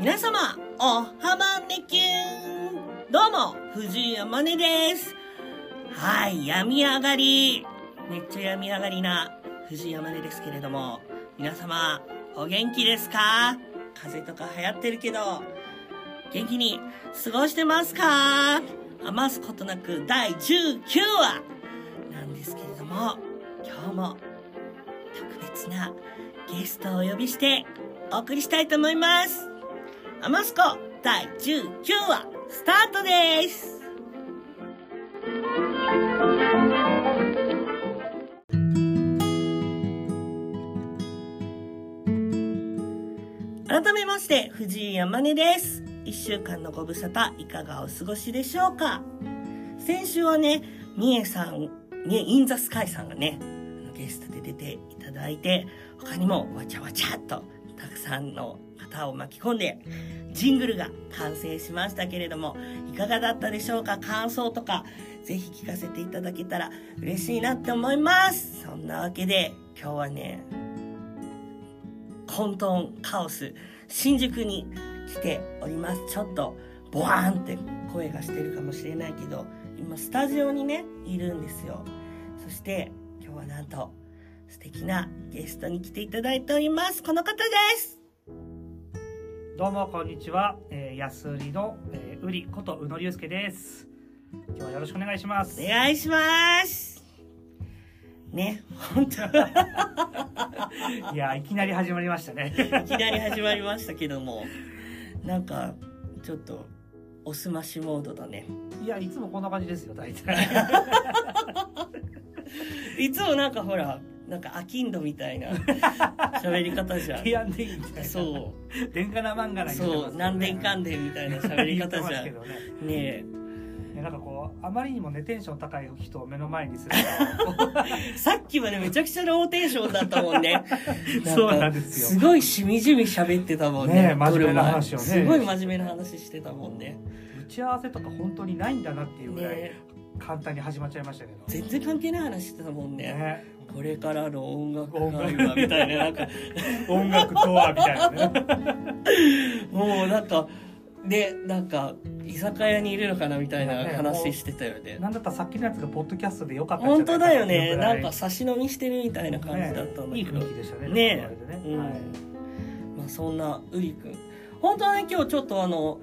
皆様、おはまねきゅん。どうも、藤井山根です。はい、病み上がり。めっちゃ病み上がりな藤井山根ですけれども、皆様、お元気ですか？風邪とか流行ってるけど、元気に過ごしてますか？余すことなく第19話なんですけれども、今日も特別なゲストをお呼びしてお送りしたいと思います。アマスコ第19話スタートです。改めまして、藤井山根です。一週間のご無沙汰、いかがお過ごしでしょうか先週はね、みえさん、ね、インザスカイさんがね、あのゲストで出ていただいて、他にもわちゃわちゃっとたくさんの方を巻き込んで、ジングルが完成しましたけれども、いかがだったでしょうか？感想とか、ぜひ聞かせていただけたら嬉しいなって思います。そんなわけで、今日はね、混沌カオス新宿に来ております。ちょっとボワーンって声がしてるかもしれないけど今スタジオにねいるんですよ。そして今日はなんと素敵なゲストに来ていただいております。この方です。どうもこんにちは、えー、安売りの、えー、売りこと宇野龍介です。今日はよろしくお願いします。お願いします。ね本当 いやいきなり始まりましたね。いきなり始まりましたけども。なんかちょっとおすましモードだね。いやいつもこんな感じですよ大体。いつもなんかほらなんかアキンドみたいな 喋り方じゃん。提案でいいみたいな。そう。電化な漫画なそう。何年間でみたいな喋り方じゃん。ね。ねねなんかこうあまりにもねテンション高い人を目の前にするえ さっきまでめちゃくちゃローテンションだったもんね。とそうなんですよ。すごいしみじみ喋ってたもんね。ねえ真面目な話をね。すごい真面目な話してたもんね。打ち合わせとか本当にないんだなっていうぐらいね簡単に始まっちゃいましたけど。全然関係ない話してたもんね。ね。これからの音楽音楽会話みたいななんか。音楽とはみたいなね。もうなんかでなんか居酒屋にいるのかなみたいな話してたよね。なんだったらさっきのやつがポッドキャストでよかった本当だよね。ないんか差し飲みしてるみたいな感じだったんだいいけど、雰囲気でしたねね。あれでうん。ねはい。まあ、そんなウリくん。本当はね今日ちょっとあの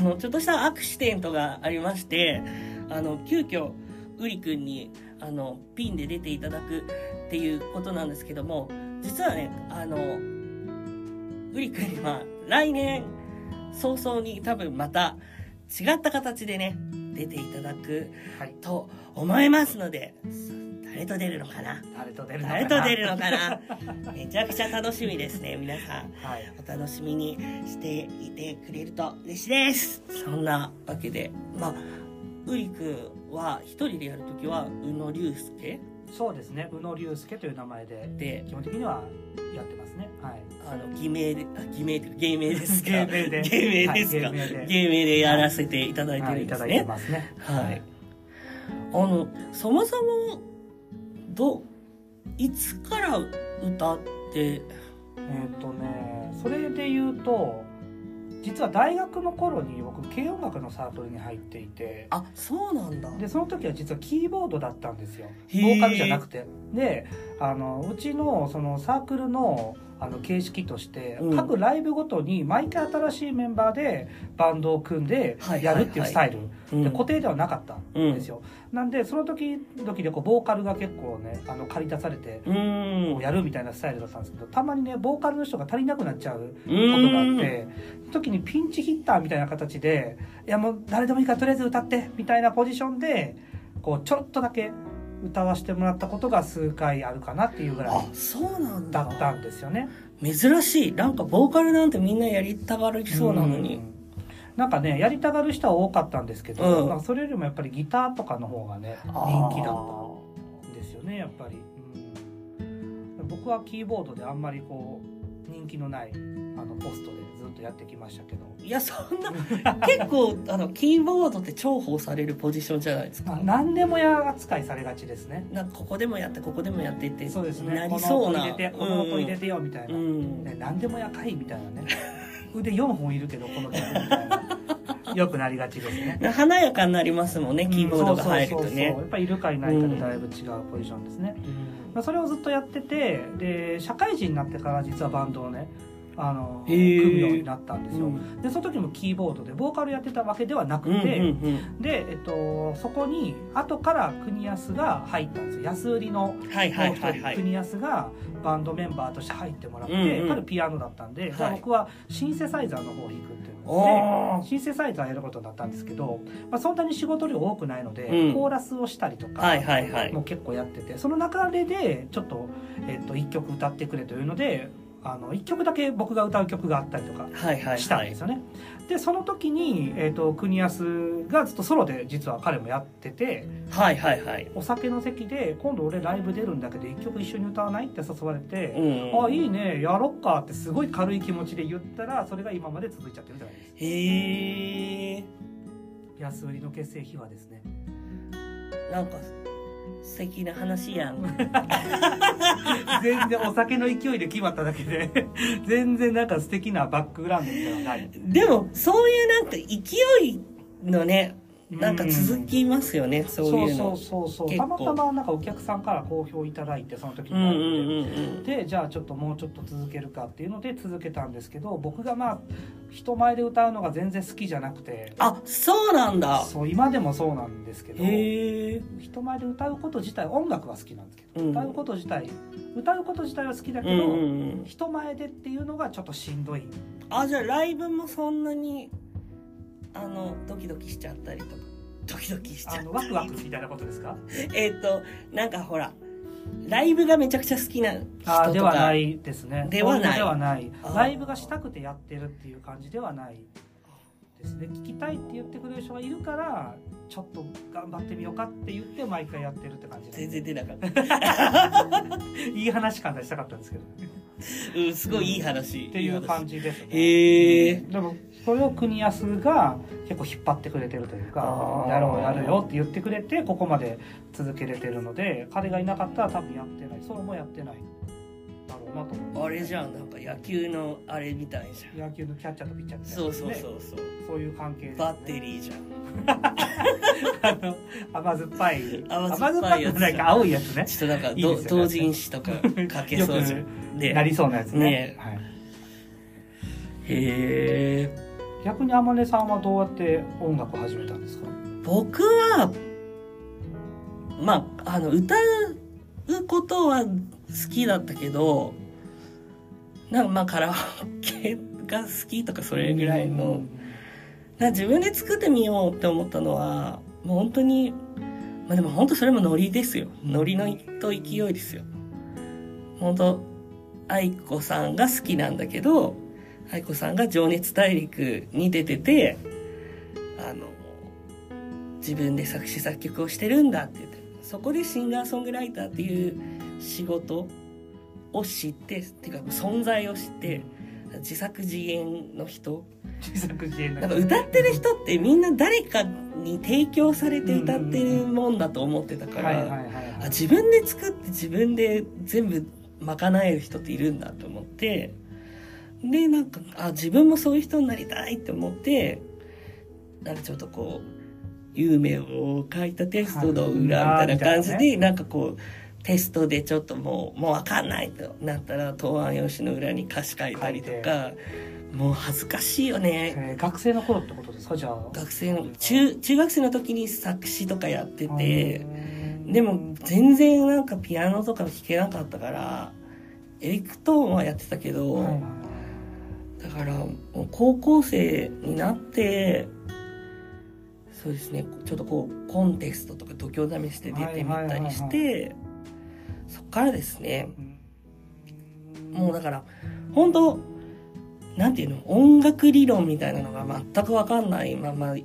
あのちょっとしたアクシデントがありましてあの急遽ウリくんにあのピンで出ていただくっていうことなんですけども実はねあのウリくんには来年早々に多分また違った形でね出ていただくはい。と思いますので誰と出るのかな？誰と出るのかな？誰と出るのかな？めちゃくちゃ楽しみですね皆さん。はい。お楽しみにしていてくれると嬉しいです。そんなわけでまあウリくんは一人でやるときは宇野龍介。そうですね。宇野龍介という名前でで基本的にはやってますね。はい。あの偽名であ偽名というか芸名ですか。芸名で。芸名ですか、はい芸名で。やらせていただいてはいいただいてるんですねますね。はい。あのそもそもどういつから歌って？えっとねそれで言うと実は大学の頃に僕軽音楽のサークルに入っていてあそうなんだ。でその時は実はキーボードだったんですよ。ボーカルじゃなくて。であのうちのそのサークルのあの形式として、うん。各ライブごとに毎回新しいメンバーでバンドを組んではいやるっていうスタイル、うん。で固定ではなかったんですよ、なんでその時々でこうボーカルが結構ねあの借り出されてこうやるみたいなスタイルだったんですけどたまにねボーカルの人が足りなくなっちゃううことがあって時にピンチヒッターみたいな形でいやもう誰でもいいからとりあえず歌ってみたいなポジションでこうちょろっとだけ歌わせてもらったことが数回あるかなっていうぐらいあそうなんだ。だったんですよね。珍しい。なんかボーカルなんてみんなやりたがりそうなのに。ん。なんかねやりたがる人は多かったんですけど、うん。それよりもやっぱりギターとかの方がね人気だったんですよねやっぱり、うん。僕はキーボードであんまりこう人気のないあのポストでずっとやってきましたけど。いやそんな 結構あのキーボードって重宝されるポジションじゃないですか。まあ何でもや扱いされがちですね。なんかここでもやってここでもやってってそうですなね。このりそうな。音入れてこの音入れてよみたいな、うん。ね、何でもやかいみたいなね。腕4本いるけどこの曲みたいな。よくなりがちですね。華やかになりますもんねキーボードが入るとうんそうそうそうねそう。やっぱりいるかいないかでだいぶ違うポジションですね、まあ、それをずっとやっててで社会人になってから実はバンドをねあの組むようになったんですよ、うん。でその時もキーボードでボーカルやってたわけではなくうんて、うんうん。で、えっと、そこに後から国安が入ったんですよ。安売りのはいはいもう一人はいはい国安がバンドメンバーとして入ってもらって、うんうん彼ピアノだったんで、はい。僕はシンセサイザーの方を弾くっていうシンセサイザーやることになったんですけど、まあ、そんなに仕事量多くないので、うん。コーラスをしたりとか、もう結構やっててその流れでちょっと,、えっと1曲歌ってくれというのであの1曲だけ僕が歌う曲があったりとかはいはいしたんはいですよね。でその時に、えー、と国安がずっとソロで実は彼もやっててはいはいはいお酒の席で「今度俺ライブ出るんだけど1曲一緒に歌わない?」って誘われて「うんあいいねやろっか」ってすごい軽い気持ちで言ったらそれが今まで続いちゃってるじゃないですか。へえ安売りの結成秘話ですね。なんか素敵な話やん 全然お酒の勢いで決まっただけで全然なんか素敵なバックグラウンドみたいなのがない。でもそういうなんか勢いのねなんか続きますよね、そういうの。そうそうそうたまたまなんかお客さんから好評いただいてその時うんうんに、うん。でじゃあちょっともうちょっと続けるかっていうので続けたんですけど僕がまあ人前で歌うのが全然好きじゃなくて。あそうなんだ。そう今でもそうなんですけど人前で歌うこと自体音楽は好きなんですけど、うん。歌うこと自体歌うこと自体は好きだけど、うんうんうん。人前でっていうのがちょっとしんどい。あじゃあライブもそんなにあのドキドキしちゃったりとか。ドキドキしちゃあのワクワクみたいなことですか？えっ、となんかほらライブがめちゃくちゃ好きな人とか。あではないですね。ではない。そううのではない。あー。ライブがしたくてやってるっていう感じではないですね。聞きたいって言ってくれる人がいるからちょっと頑張ってみようかって言って毎回やってるって感じ。全で然出なかった、いい話感出したかったんですけど。うん、すごいいい話。っていう感じですね。へえでもそれを国安が結構引っ張ってくれてるというかやろうやるよって言ってくれてここまで続けれてるので彼がいなかったら多分やってない。そうもやってない。だろうなと思あれじゃんなんか野球のあれみたいじゃん。野球のキャッチャーとピッチャーみたいな。そうそうねそうそう。そういう関係ですね。バッテリーじゃん。あの甘酸っぱい。甘酸っぱいやつ甘酸っぱくないか青いやつね。ちょっとなんかね。同人誌とか書けそうじゃんでなりそうなやつね。ね。はい、へえ逆に天音さんはどうやって音楽を始めたんですか？僕はまああの歌うことは好きだったけどなんかまあカラオケが好きとかそれぐらいのな自分で作ってみようって思ったのはもう本当にまあでも本当それもノリですよ。ノリのと勢いですよ。本当愛子さんが好きなんだけど愛子さんが「情熱大陸」に出ててあの自分で作詞作曲をしてるんだって言ってそこでシンガーソングライターっていう仕事を知ってっていうか存在を知って自作自演の人。自作自演なんか歌ってる人ってみんな誰かに提供されて歌ってるもんだと思ってたから自分で作って自分で全部賄える人っているんだと思ってでなんかあ自分もそういう人になりたいって思ってなんかちょっとこう夢を書いたテストの裏みたいな感じはいでなんかこうテストでちょっともうもう分かんないとなったら答案用紙の裏に歌詞書いたりとかもう恥ずかしいよね。えー学生の頃ってことですかじゃあ。学生の中中学生の時に作詞とかやっててうんでも全然なんかピアノとか弾けなかったからエリクトーンはやってたけど、はいはいだからもう高校生になってそうですねちょっとこうコンテストとか度胸試しで出てみたりしてそっからですねうん。もうだから本当なんていうの音楽理論みたいなのが全く分かんないまま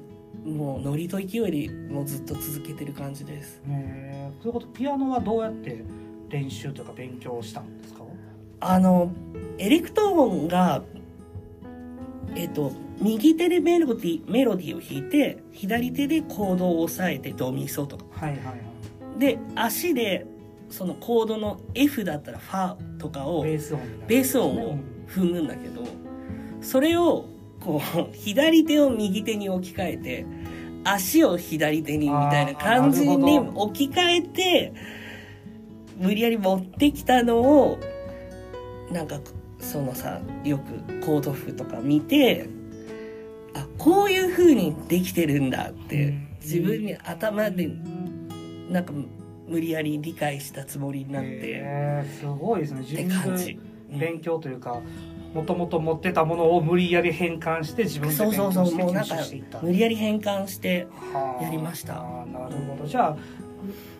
もうノリと勢いでもうずっと続けてる感じです。へー。ということピアノはどうやって練習というか勉強したんですか？あのエレクトーンがえっと右手でメロディメロディーを弾いて左手でコードを押さえてドミソとか。はいはいはい。で足でそのコードの F だったらファとかをベース音にな。るベース音を踏むんだけどそれをこう左手を右手に置き換えて足を左手にみたいな感じに置き換えて無理やり持ってきたのをなんかそのさよくコード譜とか見てあこういう風にできてるんだって自分に頭でなんか無理やり理解したつもりになって。すごいですね。自って分で。勉強というかもともと持ってたものを無理やり変換して自分で勉そうそう。強して吸そうもうなんか無理やり変換してはあやりました。なるほど。じゃあ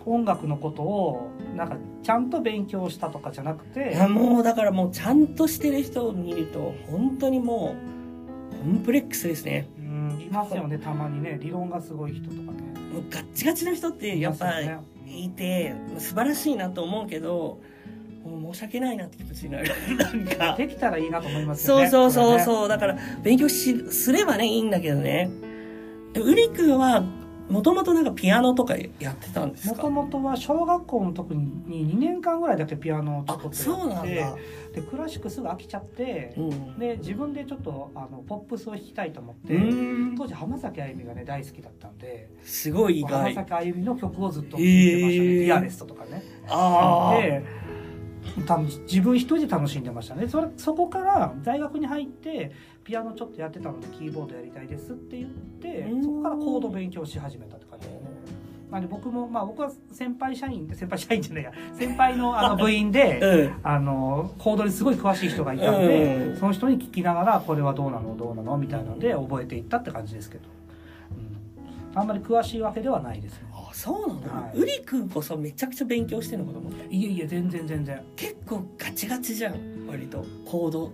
音楽のことをなんかちゃんと勉強したとかじゃなくていやもうだからもうちゃんとしてる人を見ると本当にもうコンプレックスですね。うんいますよねたまにね。理論がすごい人とかね。もうガッチガチの人ってやっぱいますよねいて素晴らしいなと思うけどもう申し訳ないなって気持ちになる。なんか。できたらいいなと思いますよねそうそうそうそう。だから勉強しすればねいいんだけどね。ウリ君はもともとなんかピアノとかやってたんですか？もともとは小学校の時に2年間ぐらいだけピアノをちょあっとそうなんだ。でクラシックすぐ飽きちゃってうん。で自分でちょっとあのポップスを弾きたいと思って、うん。当時浜崎あゆみがね大好きだったんですごい意浜外崎あゆみの曲をずっと聴いてましたね「へーディアレスト」とかね。あ自分一人で楽しんでましたね。それそこから大学に入ってピアノちょっとやってたのでキーボードやりたいですって言ってうんそこからコード勉強し始めたって感じですね。なんで僕もまあ僕は先輩社員で先輩社員じゃないや。先輩のあの部員で うん。あのコードにすごい詳しい人がいたんで、うん。その人に聞きながらこれはどうなのどうなのみたいなので覚えていったって感じですけど、うん、あんまり詳しいわけではないですね。あそうなの、はい。ウリ君こそめちゃくちゃ勉強してるのかと思った。いえいえ全然全然。結構ガチガチじゃん割と。コード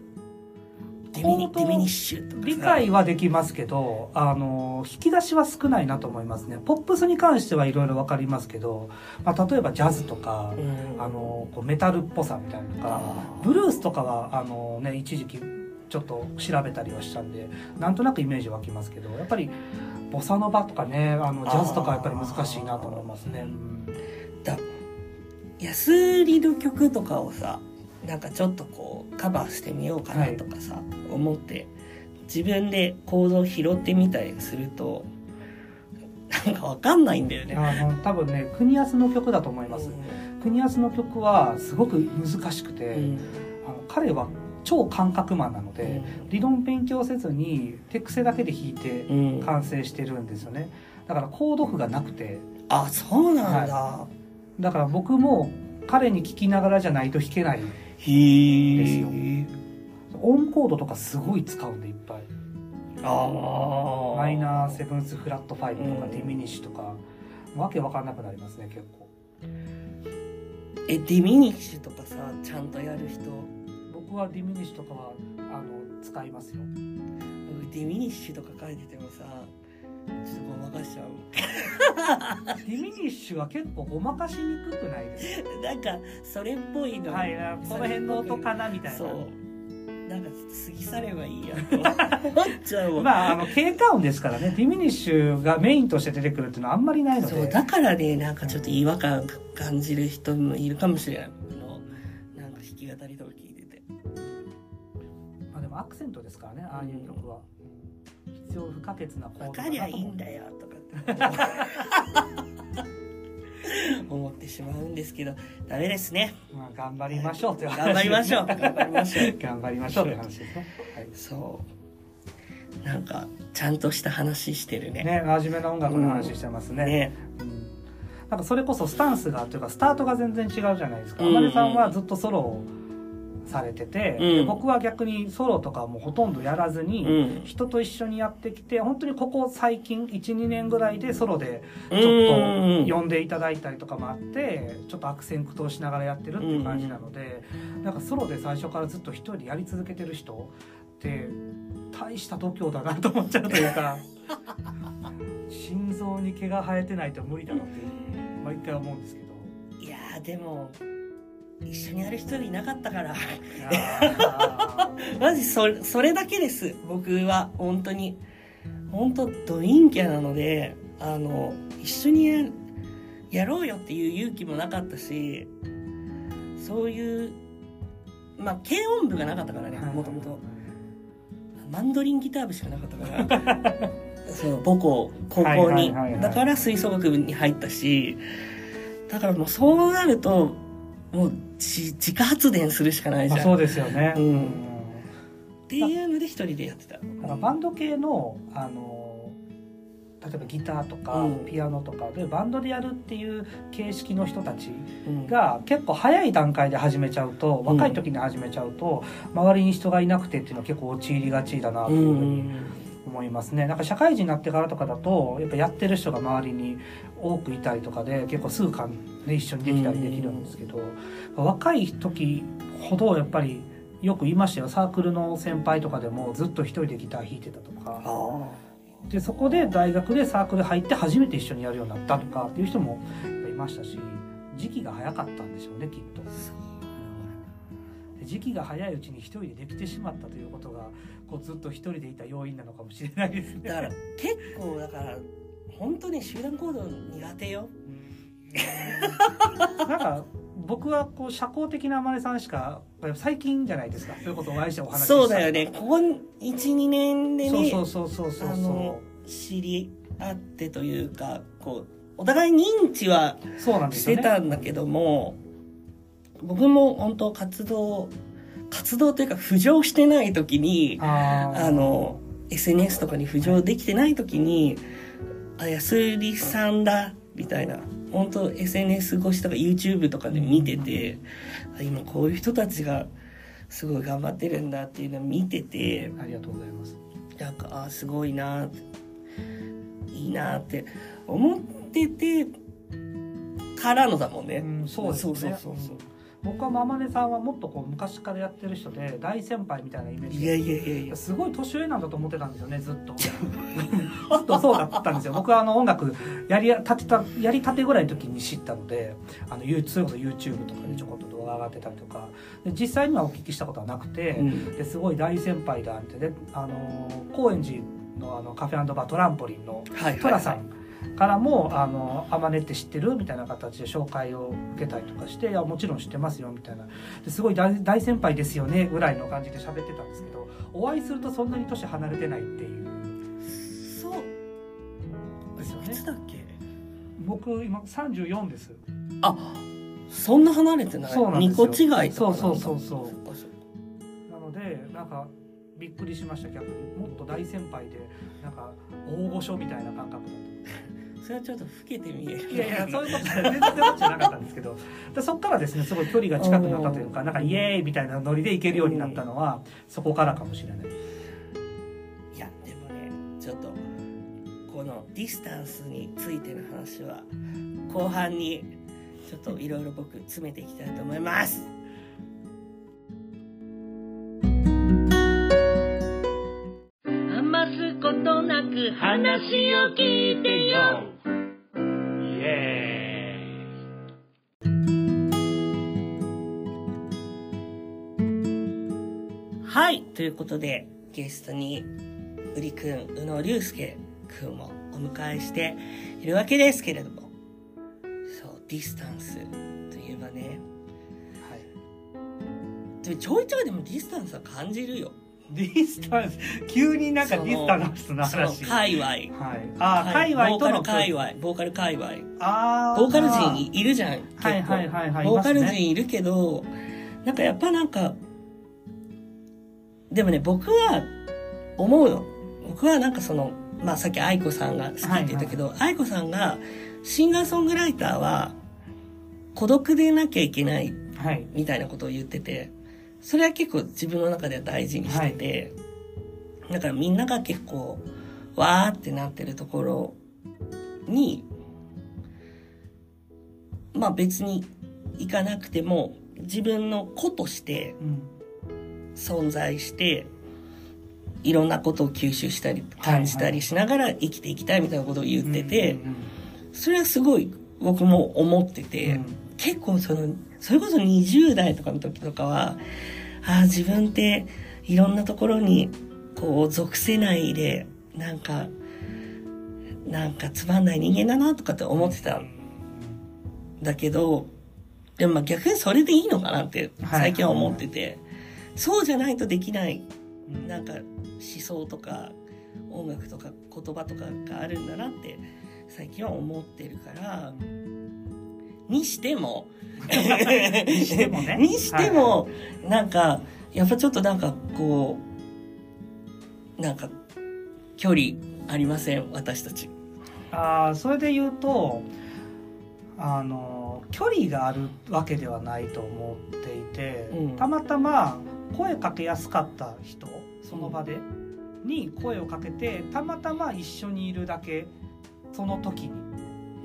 理解はできますけどあの引き出しは少ないなと思いますね。ポップスに関してはいろいろ分かりますけど、まあ、例えばジャズとか、うん。あのこうメタルっぽさみたいなのとかブルースとかはあの、ね、一時期ちょっと調べたりはしたんでなんとなくイメージ湧きますけどやっぱりボサノバとかねあのジャズとかはやっぱり難しいなと思いますね。うん。だ安りの曲とかをさなんかちょっとこうカバーしてみようかなとかさ、思って自分でコードを拾ってみたりするとなんかわかんないんだよね。あの多分ね国安の曲だと思います。国安の曲はすごく難しくて、うん。あの彼は超感覚マンなので、理論勉強せずに手癖だけで弾いてうん。完成してるんですよね。だからコード譜がなくて。あそうなんだ。だから僕も彼に聞きながらじゃないと弾けない。へですよえ。オンコードとかすごい使うんでいっぱいああ。マイナーセブンスフラットファイブとかうんディミニッシュとかわけわかんなくなりますね結構えディミニッシュとかさちゃんとやる人僕はディミニッシュとかはあの使いますよ僕ディミニッシュとか書いててもさちょっとごまかしちゃう。ディミニッシュは結構ごまかしにくくないですか？なんかそれっぽいの。はいこの辺の音かなみたいな。そう。なんか過ぎ去ればいいやと。思っちゃうもん、まあ、あの経過音ですからね。ディミニッシュがメインとして出てくるっていうのはあんまりないので。そうだからねなんかちょっと違和感感じる人もいるかもしれない。あのなんか弾き語りとか聞いてて。まあ、でもアクセントですからねああいう曲は、必要不可欠なコード分かりゃいいんだだよとか 思ってしまうんですけどダメですね。まあ、頑張りましょうという話頑張りましょう。頑張りましょう。頑張りましょう。という話ですね,、はい、そう。なんかちゃんとした話してるね。ね真面目な音楽の話してますね,、ね。うん。なんかそれこそスタンスがというかスタートが全然違うじゃないですか。うん天音さんはずっとソロをされてて、うん。で僕は逆にソロとかもほとんどやらずに、うん。人と一緒にやってきて本当にここ最近12年ぐらいでソロでちょっうんと呼んでいただいたりとかもあってちょっと悪戦苦闘しながらやってるっていう感じなのでなんかソロで最初からずっと一人でやり続けてる人って大した度胸だなと思っちゃうというか 心臓に毛が生えてないと無理だなって毎回思うんですけど。いやーでも一緒にやる人いなかったから。マジそれそれだけです。僕は本当に。本当ド陰キャなのであの一緒にややろうよっていう勇気もなかったしそういうまあ軽音部がなかったからねーもともと。マンドリンギター部しかなかったから。そう母校高校に。だから吹奏楽部に入ったし。だからもうそうなるともう自自家発電するしかないじゃん、まあそうですよね、うん。っていうので一人でやってた。だからバンド系のあの例えばギターとかうん。ピアノとかでバンドでやるっていう形式の人たちうん。が結構早い段階で始めちゃうと若い時に始めちゃうと周りに人がいなくてっていうのは結構陥りがちだなとういうふうにん。思いますね。なんか社会人になってからとかだとやっぱやってる人が周りに多くいたりとかで結構数巻ね一緒にできたりできるんですけど若い時ほどやっぱりよく言いましたよサークルの先輩とかでもずっと一人でギター弾いてたとかあでそこで大学でサークル入って初めて一緒にやるようになったとかっていう人もいましたし時期が早かったんでしょうねきっと。で時期が早いうちに一人でできてしまったということがこうずっと一人でいた要因なのかもしれないですね。だから結構だから本当に集団行動苦手よ。なんか僕はこう社交的なマネさんしか最近じゃないですか。そういうことをお会いしてお話しそうだよね。ここ12年でねそうそうそうそうそう知り合ってというかこうお互い認知はして。たんだけども、僕も本当活動活動というか浮上してない時にあの SNS とかに浮上できてない時にあ安売さんだみたいな本当 SNS 越しとか YouTube とかで見ててあ今こういう人たちがすごい頑張ってるんだっていうのを見ててありがとうございます。なんかあすごいなっていいなって思っててからのだもんね。うん、そうね。そうそうそうそう僕はママネさんはもっとこう昔からやってる人で大先輩みたいなイメージいやいやいやいや。すごい年上なんだと思ってたんですよねずっと。ずっとそうだったんですよ。僕はあの音楽やりたてたやりたてぐらいの時に知ったのであのそれこそ YouTube とかでちょこっと動画上がってたりとか。で実際にはお聞きしたことはなくて、うん。ですごい大先輩だって。であの高円寺のあのカフェバートランポリンのはいはいはい。トラさんからも「あのあまねって知ってる?」みたいな形で紹介を受けたりとかして「いやもちろん知ってますよ」みたいな。ですごい大大先輩ですよねぐらいの感じで喋ってたんですけどお会いするとそんなに年離れてないっていう。そう。ですよね。いつだっけ？僕今34です。あそんな離れてない？そうなんですよ。2個違いとかそうそうそうそう。なのでなんかびっくりしました逆に。もっと大先輩でなんか大御所みたいな感覚だったそれはちょっと老けて見える。いやいやそういうこと全然そういうことじゃなかったんですけど。でそこからですねすごい距離が近くなったというかなんかイエーイみたいなノリで行けるようになったのはそこからかもしれない。いやでもねちょっとこのディスタンスについての話は後半にちょっといろいろ僕詰めていきたいと思います余すことなく話を聞いてよ。イエはいということでゲストにうりくん宇野龍介くんをお迎えしているわけですけれども。そうディスタンスといえばね。はい。でもちょいちょいでもディスタンスは感じるよディスタンス急になんかディスタンスの話。界隈。はい。あー界隈とのボーカル界隈。ボーカル界隈。あボーカル陣いるじゃん結構、はいはいはいはいボーカルいますね陣いるけどなんかやっぱなんかでもね僕は思うよ。僕はなんかそのまあさっき愛子さんが好きって言ったけど、愛子さんがシンガーソングライターは孤独でなきゃいけないはい。みたいなことを言っててそれは結構自分の中では大事にしてて、だからみんなが結構わーってなってるところにまあ別に行かなくても自分の子としてうん。存在していろんなことを吸収したり感じたりしながら生きていきたいみたいなことを言ってて、うん。それはすごい僕も思ってて、うん。結構そのそれこそ20代とかの時とかはああ自分っていろんなところにこう属せないでなんかなんかつまんない人間だなとかって思ってたんだけどでもまあ逆にそれでいいのかなって最近は思ってて、そうじゃないとできないなんか思想とか音楽とか言葉とかがあるんだなって最近は思ってるから。にしても。にしてもね。にしても、なんかやっぱちょっとなんかこうなんか距離ありません？私たち。あーそれで言うとあの距離があるわけではないと思っていて、うん。たまたま声かけやすかった人その場で、に声をかけてたまたま一緒にいるだけその時に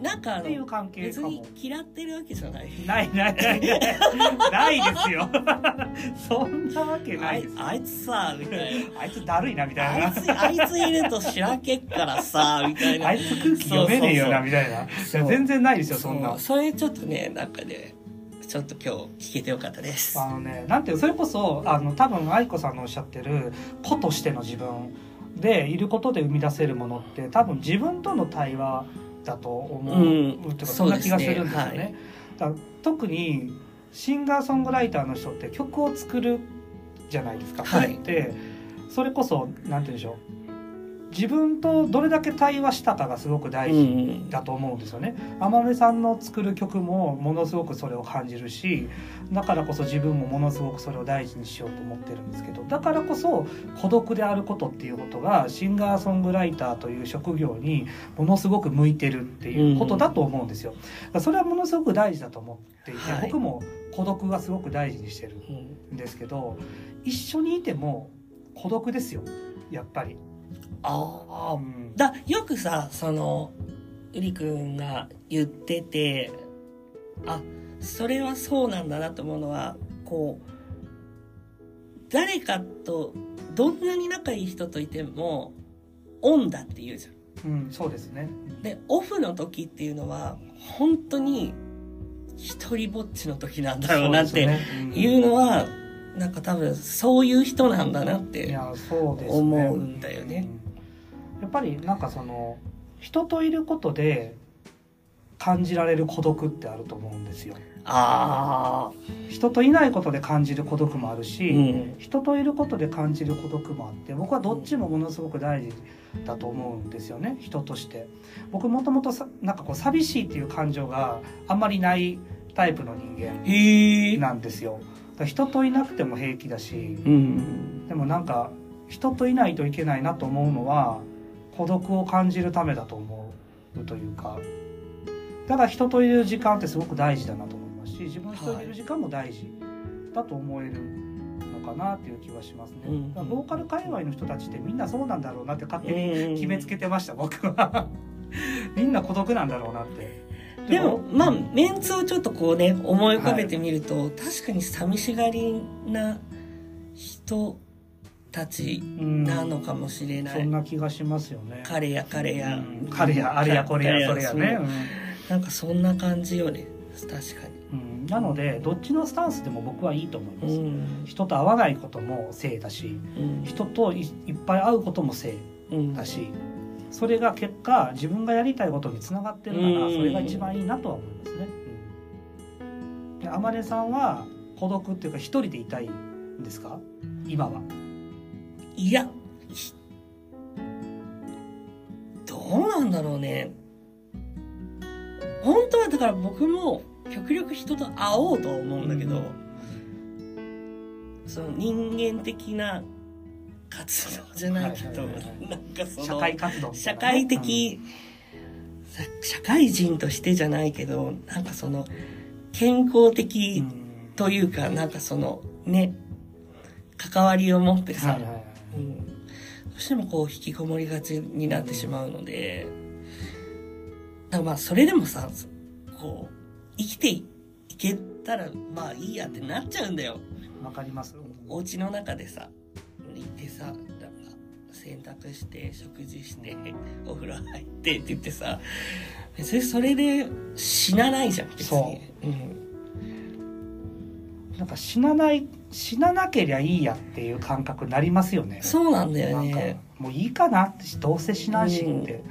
なんかあっていうの関係かも。嫌ってるわけじゃない。ないないないないないですよ そんなわけあいないですよあいつさ みたいな。あいつだるいなみたいなあいつあいついるとしらけっからさみたいな。あいつ空気読めねえよなみたいなそう全然ないですよそんなそうそれちょっとねなんかねちょっと今日聞けてよかったです。あのねなんていうそれこそあの多分愛子さんのおっしゃってる子としての自分でいることで生み出せるものって多分自分との対話だと思う、うん。ってそそんな気がするんですよね。はい。特にシンガーソングライターの人って曲を作るじゃないですか。はい。それってそれこそなんて言うんでしょう自分とどれだけ対話したかがすごく大う事んだと思うんですよね。天音さんの作る曲もものすごくそれを感じるしだからこそ自分もものすごくそれを大事にしようと思ってるんですけどだからこそ孤独であることっていうことがシンガーソングライターという職業にものすごく向いてるっていうことだと思うんですよ。だからそれはものすごく大事だと思っていて、はい僕も孤独がすごく大事にしてるうんんですけど一緒にいても孤独ですよやっぱり。ああうんだよくさそのうりくんが言っててあそれはそうなんだなと思うのはこう誰かとどんなに仲いい人といてもオンだって言うじゃん。うん、そうですね。でオフの時っていうのは本当に一人ぼっちの時なんだろうなってそうですねいうのはなんか多分そういう人なんだなっいて思うんだよね。うんやっぱりなんかその人といることで感じられる孤独ってあると思うんですよ。ああ人といないことで感じる孤独もあるし、うん人といることで感じる孤独もあって僕はどっちもものすごく大事だと思うんですよね人として。僕もともとさなんかこう寂しいっていう感情があんまりないタイプの人間なんですよ。だから人といなくても平気だし、うんでもなんか人といないといけないなと思うのは孤独を感じるためだと思うというかだから人といる時間ってすごく大事だなと思いますし自分一人でいる時間も大事だと思えるのかなっていう気はしますね、うんだからボーカル界隈の人たちってみんなそうなんだろうなって勝手に決めつけてました僕は。みんな孤独なんだろうなって。でもまあメンツをちょっとこうね思い浮かべてみると、確かに寂しがりな人たちうんなのかもしれない、そんな気がしますよね。彼や彼や、うん彼やあれやこれやそれやね、う。ん。なんかそんな感じよね。確かうん、なのでどっちのスタンスでも僕はいいと思います、にうん。人と会わないこともせいだしうん。人といいっぱい会うこともせいうん。だしそれが結果自分がやりたいことにつながってるならうん。それが一番いいなとは思いますね。うん、で天音さんは孤独っていうか一人でいたいんですか？今は。いやひどうなんだろうね。本当はだから僕も極力人と会おうとは思うんだけど、その人間的な活動じゃないけど、はいはいはいはい。なんかその社会活動社会的、さ社会人としてじゃないけどなんかその健康うん的うんというか、なんかそのね関わりを持ってさ、はいはいはいうん、どうしてもこう引きこもりがちになってしまうので、だからまあそれでもさこう生きていけたらまあいいやってなっちゃうんだよ。わかります。お家の中でさいてさなんか洗濯して食事してお風呂入ってって言ってさ別にそれで死なないじゃん別に、そうん、なんか死なない死ななけりゃいいやっていう感覚になりますよね。そうなんだよね。もういいかなってどうせしないしって、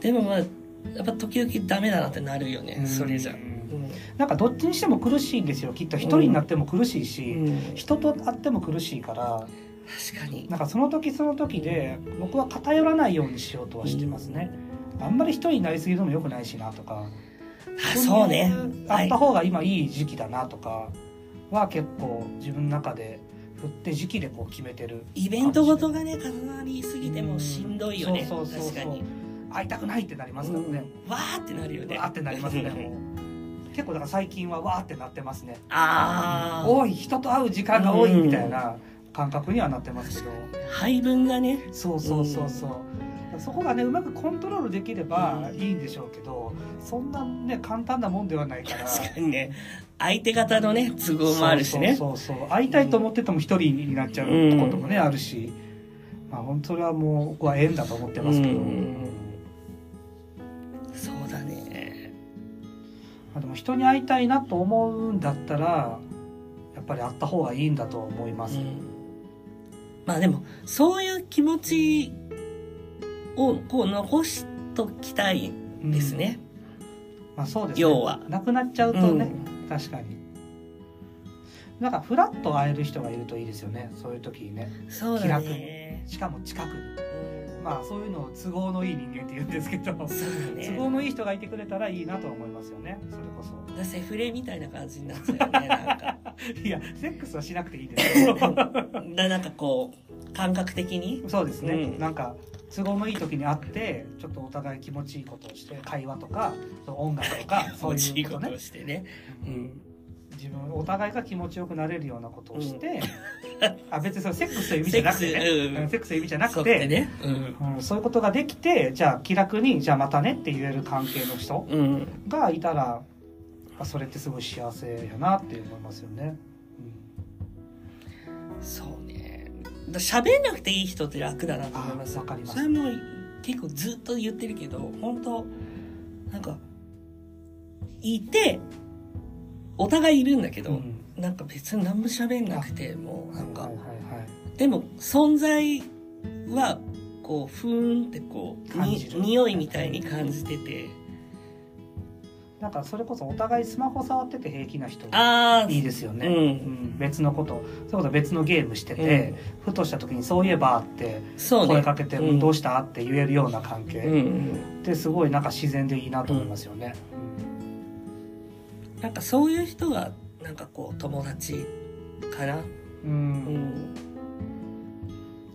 でもまあやっぱ時々ダメだなってなるよね、うん。それじゃ、うん。なんかどっちにしても苦しいんですよ。きっと一人になっても苦しいし、うん。人と会っても苦しいから。確かに。なんかその時その時で僕は偏らないようにしようとはしてますね、あんまり一人になりすぎるのも良くないしなとか。あそうね。あった方が今いい時期だなとかは結構自分の中で振って時期でこう決めてるイベントごとがね重なりすぎてもしんどいよね。そうそうそう確かに。会いたくないってなりますからね、わーってなるよね。わーってなりますねもう。結構だから最近はわーってなってますね。ああ多い人と会う時間が多いみたいな感覚にはなってますけど、配分がね。そうそうそうそう、そこがねうまくコントロールできればいいんでしょうけどそんなね簡単なもんではないから。確かにね。相手方のね都合もあるしね。そうそうそう会いたいと思ってても一人になっちゃうこともね、あるし。まあ本当それはもう僕は縁だと思ってますけど、うん。そうだね。まあ、でも人に会いたいなと思うんだったらやっぱり会った方がいいんだと思います、うん。まあでもそういう気持ちをこう残しときたいうんですね、まあそうですね。要は。なくなっちゃうとね、確かに。なんかフラッと会える人がいるといいですよね。そういう時にね。そうだね。しかも近くに。うんまあそういうのを都合のいい人間って言うんですけど、ね。都合のいい人がいてくれたらいいなと思いますよね。それこそ。だセフレみたいな感じになっちゃうよねなんか。いやセックスはしなくていいですよ。だなんかこう感覚的に？そうですね、うん。なんか都合のいい時に会ってちょっとお互い気持ちいいことをして会話とか音楽とか そういいことねいうことをしてね、うん、自分お互いが気持ちよくなれるようなことをして、あ別にそれセックスという意味じゃなくてね。セックスうんうん。セックスという意味じゃなそうくてね。うん。うん、そういうことができてじゃあ気楽にじゃあまたねって言える関係の人うん。がいたらあそれってすごい幸せやなって思いますよね。そうね。だ喋んなくていい人って楽だなと思います。かります。それも結構ずっと言ってるけど本当なんかいてお互いいるんだけど、うん。なんか別に何も喋んなくてもうなんか、はいはいはい。でも存在はこうふーんってこう匂いみたいに感じててなんかそれこそお互いスマホ触ってて平気な人いいですよね、うん。うん。別のこと。それこそ別のゲームしてて、ふとした時に「そういえば」ってそうね。声かけて「うん。どうした?」って言えるような関係、うんうんってすごいなんか自然でいいなと思いますよね。なんかそういう人がなんかこう友達かなうん。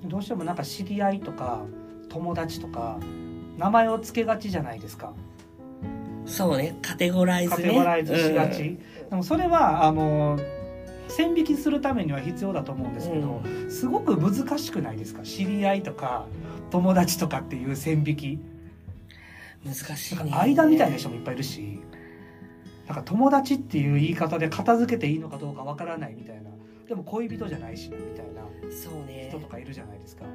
うん。どうしてもなんか知り合いとか友達とか名前を付けがちじゃないですかそうねカテゴライズカねテゴライズしがち、うん。でもそれはあの線引きするためには必要だと思うんですけど、すごく難しくないですか？知り合いとか友達とかっていう線引き。難しいね。間みたいな人もいっぱいいるしなんか友達っていう言い方で片付けていいのかどうかわからないみたいな。でも恋人じゃないしなみたいなそうね。人とかいるじゃないですか。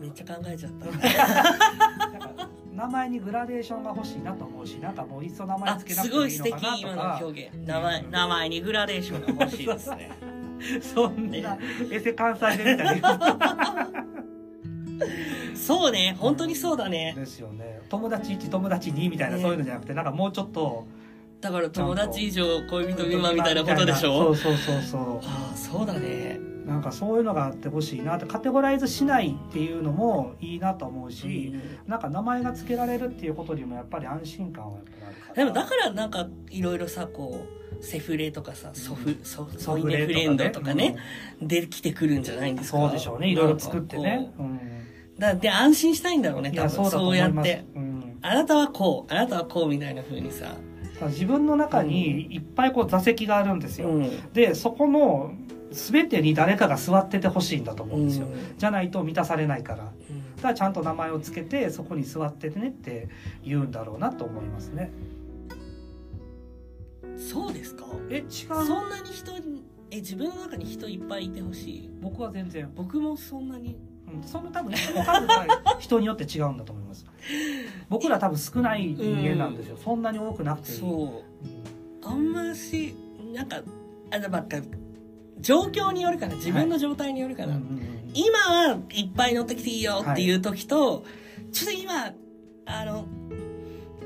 めっちゃ考えちゃった。なんか名前にグラデーションが欲しいなと思うしなんかもういっそ名前あつけなくすごいていいのかなとか。表現。名前名前にグラデーションが欲しいですね。そんなエセ関西弁みたいなそうね。本当にそうだね。ですよね。友達1友達2みたいな、ね。そういうのじゃなくてなんかもうちょっとだから友達以上恋人未満みたいなことでしょ？そうそうそうそああそうだね。うなんかそういうのがあってほしいなってカテゴライズしないっていうのもいいなと思うし、なんか名前が付けられるっていうことにもやっぱり安心感はやっぱりあるから。でもだからなんかいろいろさこうセフレとかさソフ、ソソイネフレンドとかね、できてくるんじゃないんですか？そうでしょうね。いろいろ作ってね。うんう。だで安心したいんだろうねい多分そうやそうやって。うん。あなたはこうあなたはこうみたいな風にさ、自分の中にいっぱいこう座席があるんですよ、うん。でそこの全てに誰かが座っててほしいんだと思うんですよ、うん。じゃないと満たされないから。うん。だからちゃんと名前を付けてそこに座っててねって言うんだろうなと思いますね。そうですか？え違う？そんなに人にえ自分の中に人いっぱいいてほしい？僕は全然、僕もそんなに。うん、その多分人の数が人によって違うんだと思います。僕ら多分少ない人間なんですよ、そんなに多くなくてそう。うん。あんましなんかあのばっか状況によるかな自分の状態によるかな、うんうんうん今はいっぱい乗ってきていいよっていう時と、ちょっと今あの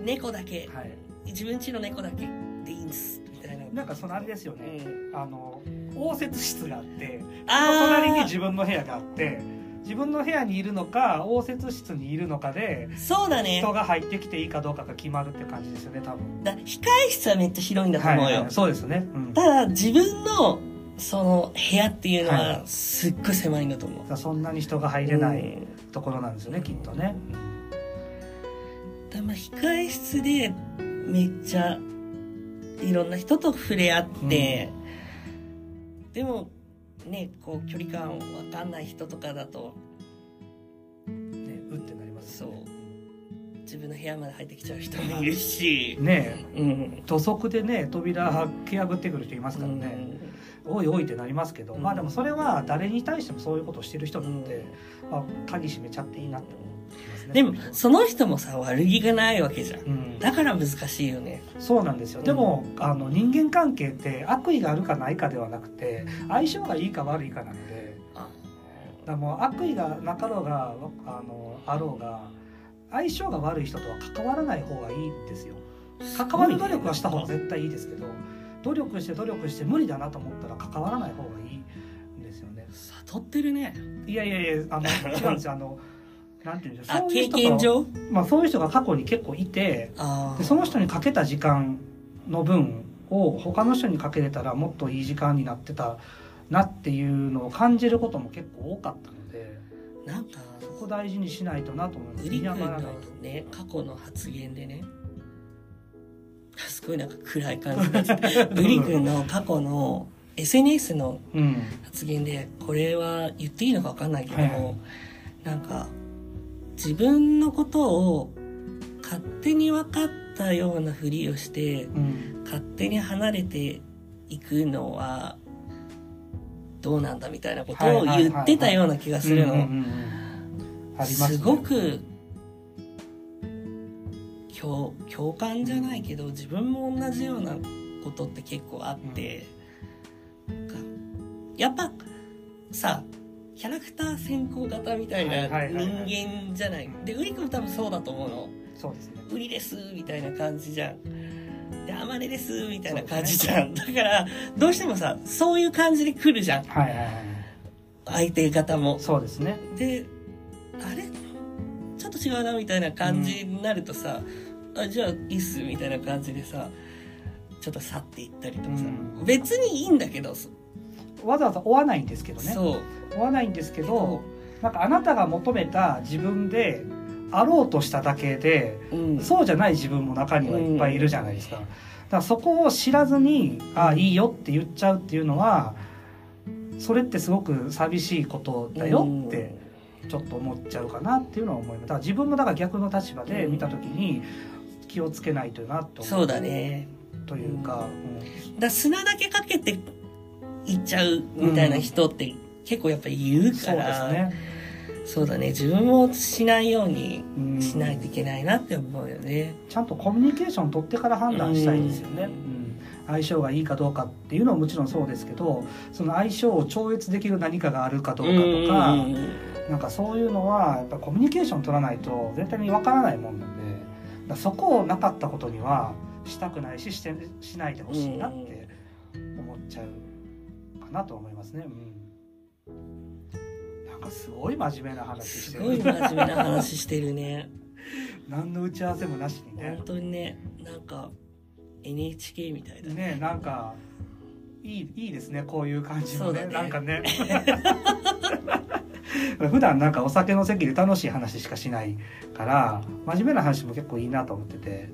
猫だけはい。自分家の猫だけでいいんですみたいな。なんかそのあれですようね、ん。あの応接室があって隣に自分の部屋があって自分の部屋にいるのか応接室にいるのかでそうだね。人が入ってきていいかどうかが決まるって感じですよね多分。だ控え室はめっちゃ広いんだと思うよ、はいはいそうですね、うん、ただ自分のその部屋っていうのははすっごい狭いんだと思う、そんなに人が入れないうんところなんですよねきっとね、だまあ控え室でめっちゃいろんな人と触れ合って、でもねこう距離感わかんない人とかだとねうってなりますそう。自分の部屋まで入ってきちゃう人もいるし、ねえ。うん。土足でね扉蹴破ってくる人いますからね、おいおいってなりますけど、うん。まあでもそれは誰に対してもそういうことをしてる人なん。で、まあ、鍵閉めちゃっていいなって思いますね。でもその人もさ悪気がないわけじゃん。うん、だから難しいよね。そうなんですよ。でも、あの人間関係って悪意があるかないかではなくて相性がいいか悪いかなので。あ。だもう悪意がなかろうがあのあろうが相性が悪い人とは関わらない方がいいんですよ。関わる努力はした方が絶対いいですけど努力して努力して無理だなと思ったら関わらない方がいいんですよね。悟ってるね。いやいやいやあの 違うんですよ。あのなんていうんでしょう。あ経そういう人が験上？まあ、そういう人が過去に結構いてあでその人にかけた時間の分を他の人にかけれたらもっといい時間になってたなっていうのを感じることも結構多かったのでなんかそこ大事にしないとなと思います。ね過去の発言でね すごいなんか暗い感じになっちゃって。ブリ君の過去の SNS のうん。発言でこれは言っていいのか分かんないけど、はいはい。なんか自分のことを勝手に分かったようなふりをしてうん。勝手に離れていくのはどうなんだみたいなことを言ってたような気がするの。すごく共共感じゃないけど自分も同じようなことって結構あって、なんかやっぱさキャラクター先行型みたいはいな人間じゃない。でウリ君も多分そうだと思うの。そうですね「ウリです」みたいな感じじゃん。で「あまねです」みたいな感じじゃん、だからどうしてもさそういう感じで来るじゃん。はいはいはい。相手方も。そうですね。であれ？ちょっと違うなみたいな感じになるとさ、あじゃあいいっすみたいな感じでさちょっと去っていったりとかさ、うん。別にいいんだけど、そわざわざ追わないんですけどね。そう。追わないんですけどなんかあなたが求めた自分であろうとしただけでうん、そうじゃない自分も中にはいっぱいいるじゃないですか。だからそこを知らずに「ああいいよ」って言っちゃうっていうのはそれってすごく寂しいことだよってちょっと思っちゃうかなっていうのは思います。だから自分もだから逆の立場で見た時に気をつけないとなと思そうだね。というか、だから砂だけかけていっちゃうみたいな人って結構やっぱりいるうから、すね。そうだね。自分もしないようにうん。しないといけないなって思うよね、ちゃんとコミュニケーション取ってから判断したいですよね。うん。うん。相性がいいかどうかっていうのはもちろんそうですけどその相性を超越できる何かがあるかどうかとか、うん。なんかそういうのはやっぱコミュニケーション取らないと絶対にわからないもんなんでそこをなかったことにはしたくないししてしないでほしいなって思っちゃうかなと思いますね。うん、なんかすごい真面目な話してる。すごい真面目な話してるね。何の打ち合わせもなしにね。本当にねなんか NHK みたいだね。ねなんかいいいいですねこういう感じもね。ね。なんかね 普段なんかお酒の席で楽しい話しかしないから真面目な話も結構いいなと思ってて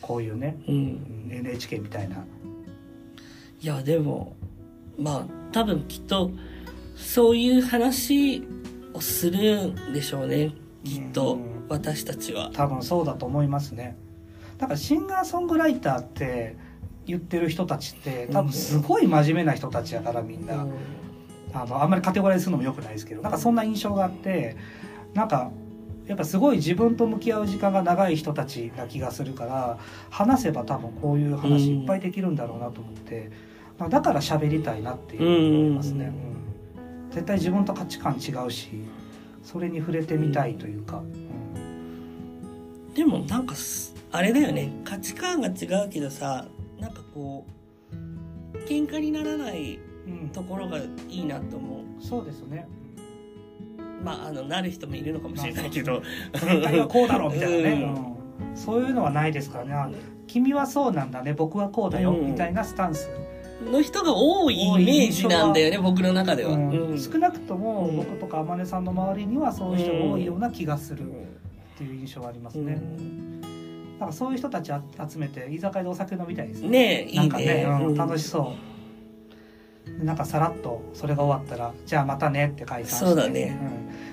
こういうねうん。うん NHK みたいな。いやでもまあ多分きっとそういう話をするんでしょうね。きっとうん。私たちは。多分そうだと思いますね。だからシンガーソングライターって言ってる人たちって多分すごい真面目な人たちやからみんな、うんあのあんまりカテゴライズするのもよくないですけどなんかそんな印象があってなんかやっぱすごい自分と向き合う時間が長い人たちな気がするから話せば多分こういう話いっぱいできるんだろうなと思って、まあだから喋りたいなっていう思いますね、うん。絶対自分と価値観違うしそれに触れてみたいというか、うんでもなんかすあれだよね。価値観が違うけどさなんかこう喧嘩にならないうんところがいいなと思う。そうですね。まああのなる人もいるのかもしれないけど。全体はこうだろうみたいなね、うん。うん。そういうのはないですからね。あ君はそうなんだね。僕はこうだよ、うん。みたいなスタンス、の人が多いイメージなんだよね僕の中では、うん。うん。少なくともうん。僕とか天音さんの周りにはそういう人が多いような気がするうっていう印象はありますん。ね、なんかそういう人たちあ集めて居酒屋でお酒飲みたいですね。ねえいいなんかねね、うん。うん。楽しそうなんかさらっとそれが終わったら「じゃあまたね」って解散してそうだね。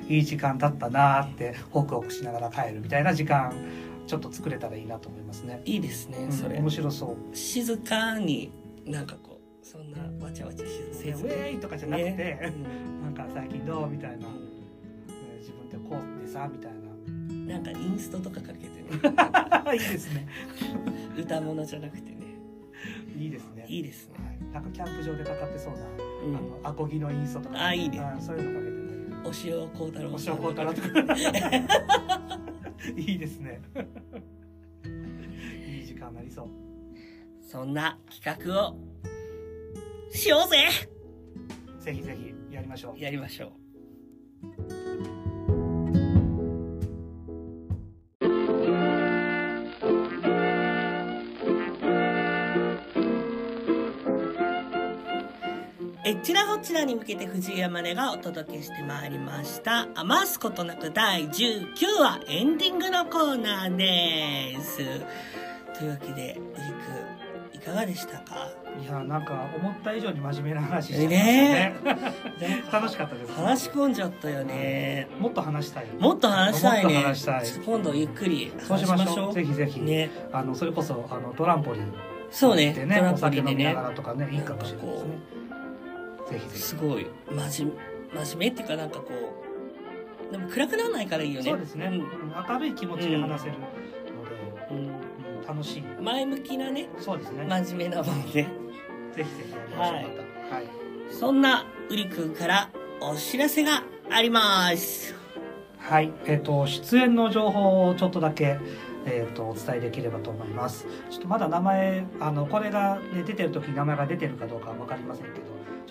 うん。いい時間だったなーってホクホクしながら帰るみたいな時間ちょっと作れたらいいなと思いますね、いいですねうんそれ、面白そう。静かになんかこうそんなわちゃわちゃせずウェーイとかじゃなくて、ね。なんか最近どうみたいな、うね自分ってこうってさみたいんなんかインストとかかけてね。な いいですね。歌物じゃなくてね。いいですね。いいですね、はいなんかキャンプ場でかかってそうな、うん。あのアコギのインストとか。あいいね。うんそういうのかけてね。お塩幸太郎。お塩幸太郎とか。いいですね。いい時間になりそう。そんな企画をしようぜ。ぜひぜひやりましょう。やりましょうちらに向けて藤井山根がお届けしてまいりました。余すことなく第19話エンディングのコーナーです。というわけでウリクいかがでしたか？いやなんか思った以上に真面目な話してましたね。楽しかったです。話し込んじゃったよね。もっと話したい。もっと話したいね。話したい。今度ゆっくりそうし話しましょう。ぜひぜひ、ね。あのそれこそあのトランポリン。そうね。でねトランポリンでね。飲みながらとかねいいかもしれないですねぜひぜひ。すごい。真面目真面目っていうかなんかこうでも暗くならないからいいよね。そうですね、ん。明るい気持ちで話せるので、うん。うん。楽しい。前向きなねそうですね、真面目なもんねぜひぜひやりましょう、はい。また。はい。そんなうりくんからお知らせがあります。はい、えっ、と出演の情報をちょっとだけえっ、とお伝えできればと思います。ちょっとまだ名前あのこれが、ね、出てる時に名前が出てるかどうかはわかりませんけど、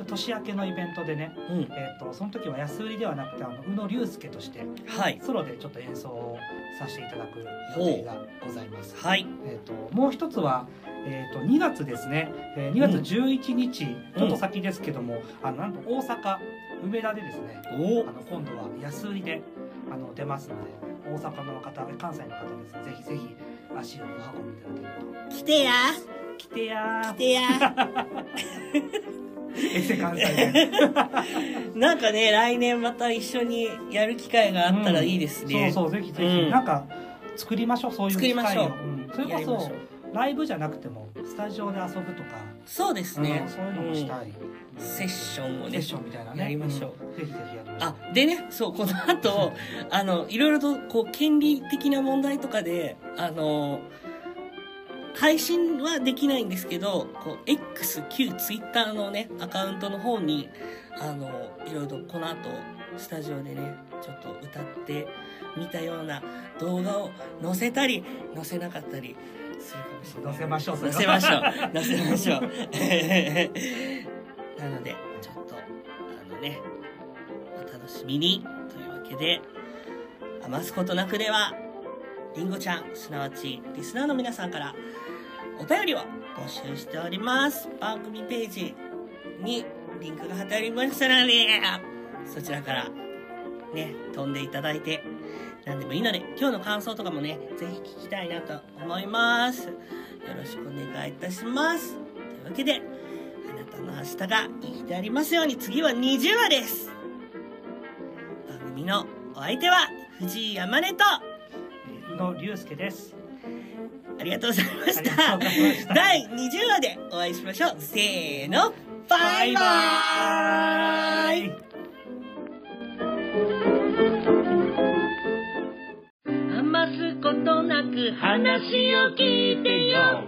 年明けのイベントでね、うん。えっ、とその時は安売りではなくてあの宇野龍介としてはい。ソロでちょっと演奏をさせていただく予定がございます。はいえー、ともう一つは、えー、と2月ですね、えー2月11日、ちょっと先ですけども、あのなんと大阪梅田でですねお。あの今度は安売りであの出ますので大阪の方関西の方です。ねぜひぜひ足をお運びいただけると来てや。来てや来てやー エセ関西でなんかね来年また一緒にやる機会があったらいいですね、そうそうぜひぜひ、うん。なんか作りましょうそういう機会を。作りましょう。うん。それこそライブじゃなくてもスタジオで遊ぶとか、そうですね。うん、そういうのもしたい、うん。セッションをねセッションみたいなね。やりましょうん。ぜひぜひやりましょう。あでねそうこの後あのいろいろとこう権利的な問題とかであの配信はできないんですけどこう X 旧 Twitter のねアカウントの方にあのいろいろとこの後スタジオでねちょっと歌ってみたような動画を載せたり載せなかったりするかもしれない。載せましょう。載はせましょう。載せましょう。なのでちょっとあのねお楽しみにというわけで余すことなくではりんごちゃんすなわちリスナーの皆さんからお便りを募集しております。番組ページにリンクが貼ってあります。のでそちらからね飛んでいただいて何でもいいので今日の感想とかもねぜひ聞きたいなと思います。よろしくお願いいたします。というわけであなたの明日がいい日でありますように。次は20話です。番組のお相手は藤井山根と宇野龍介です。ありがとうございました。第20話でお会いしましょう。せーの。バイバーイ余すことなく話を聞いてよ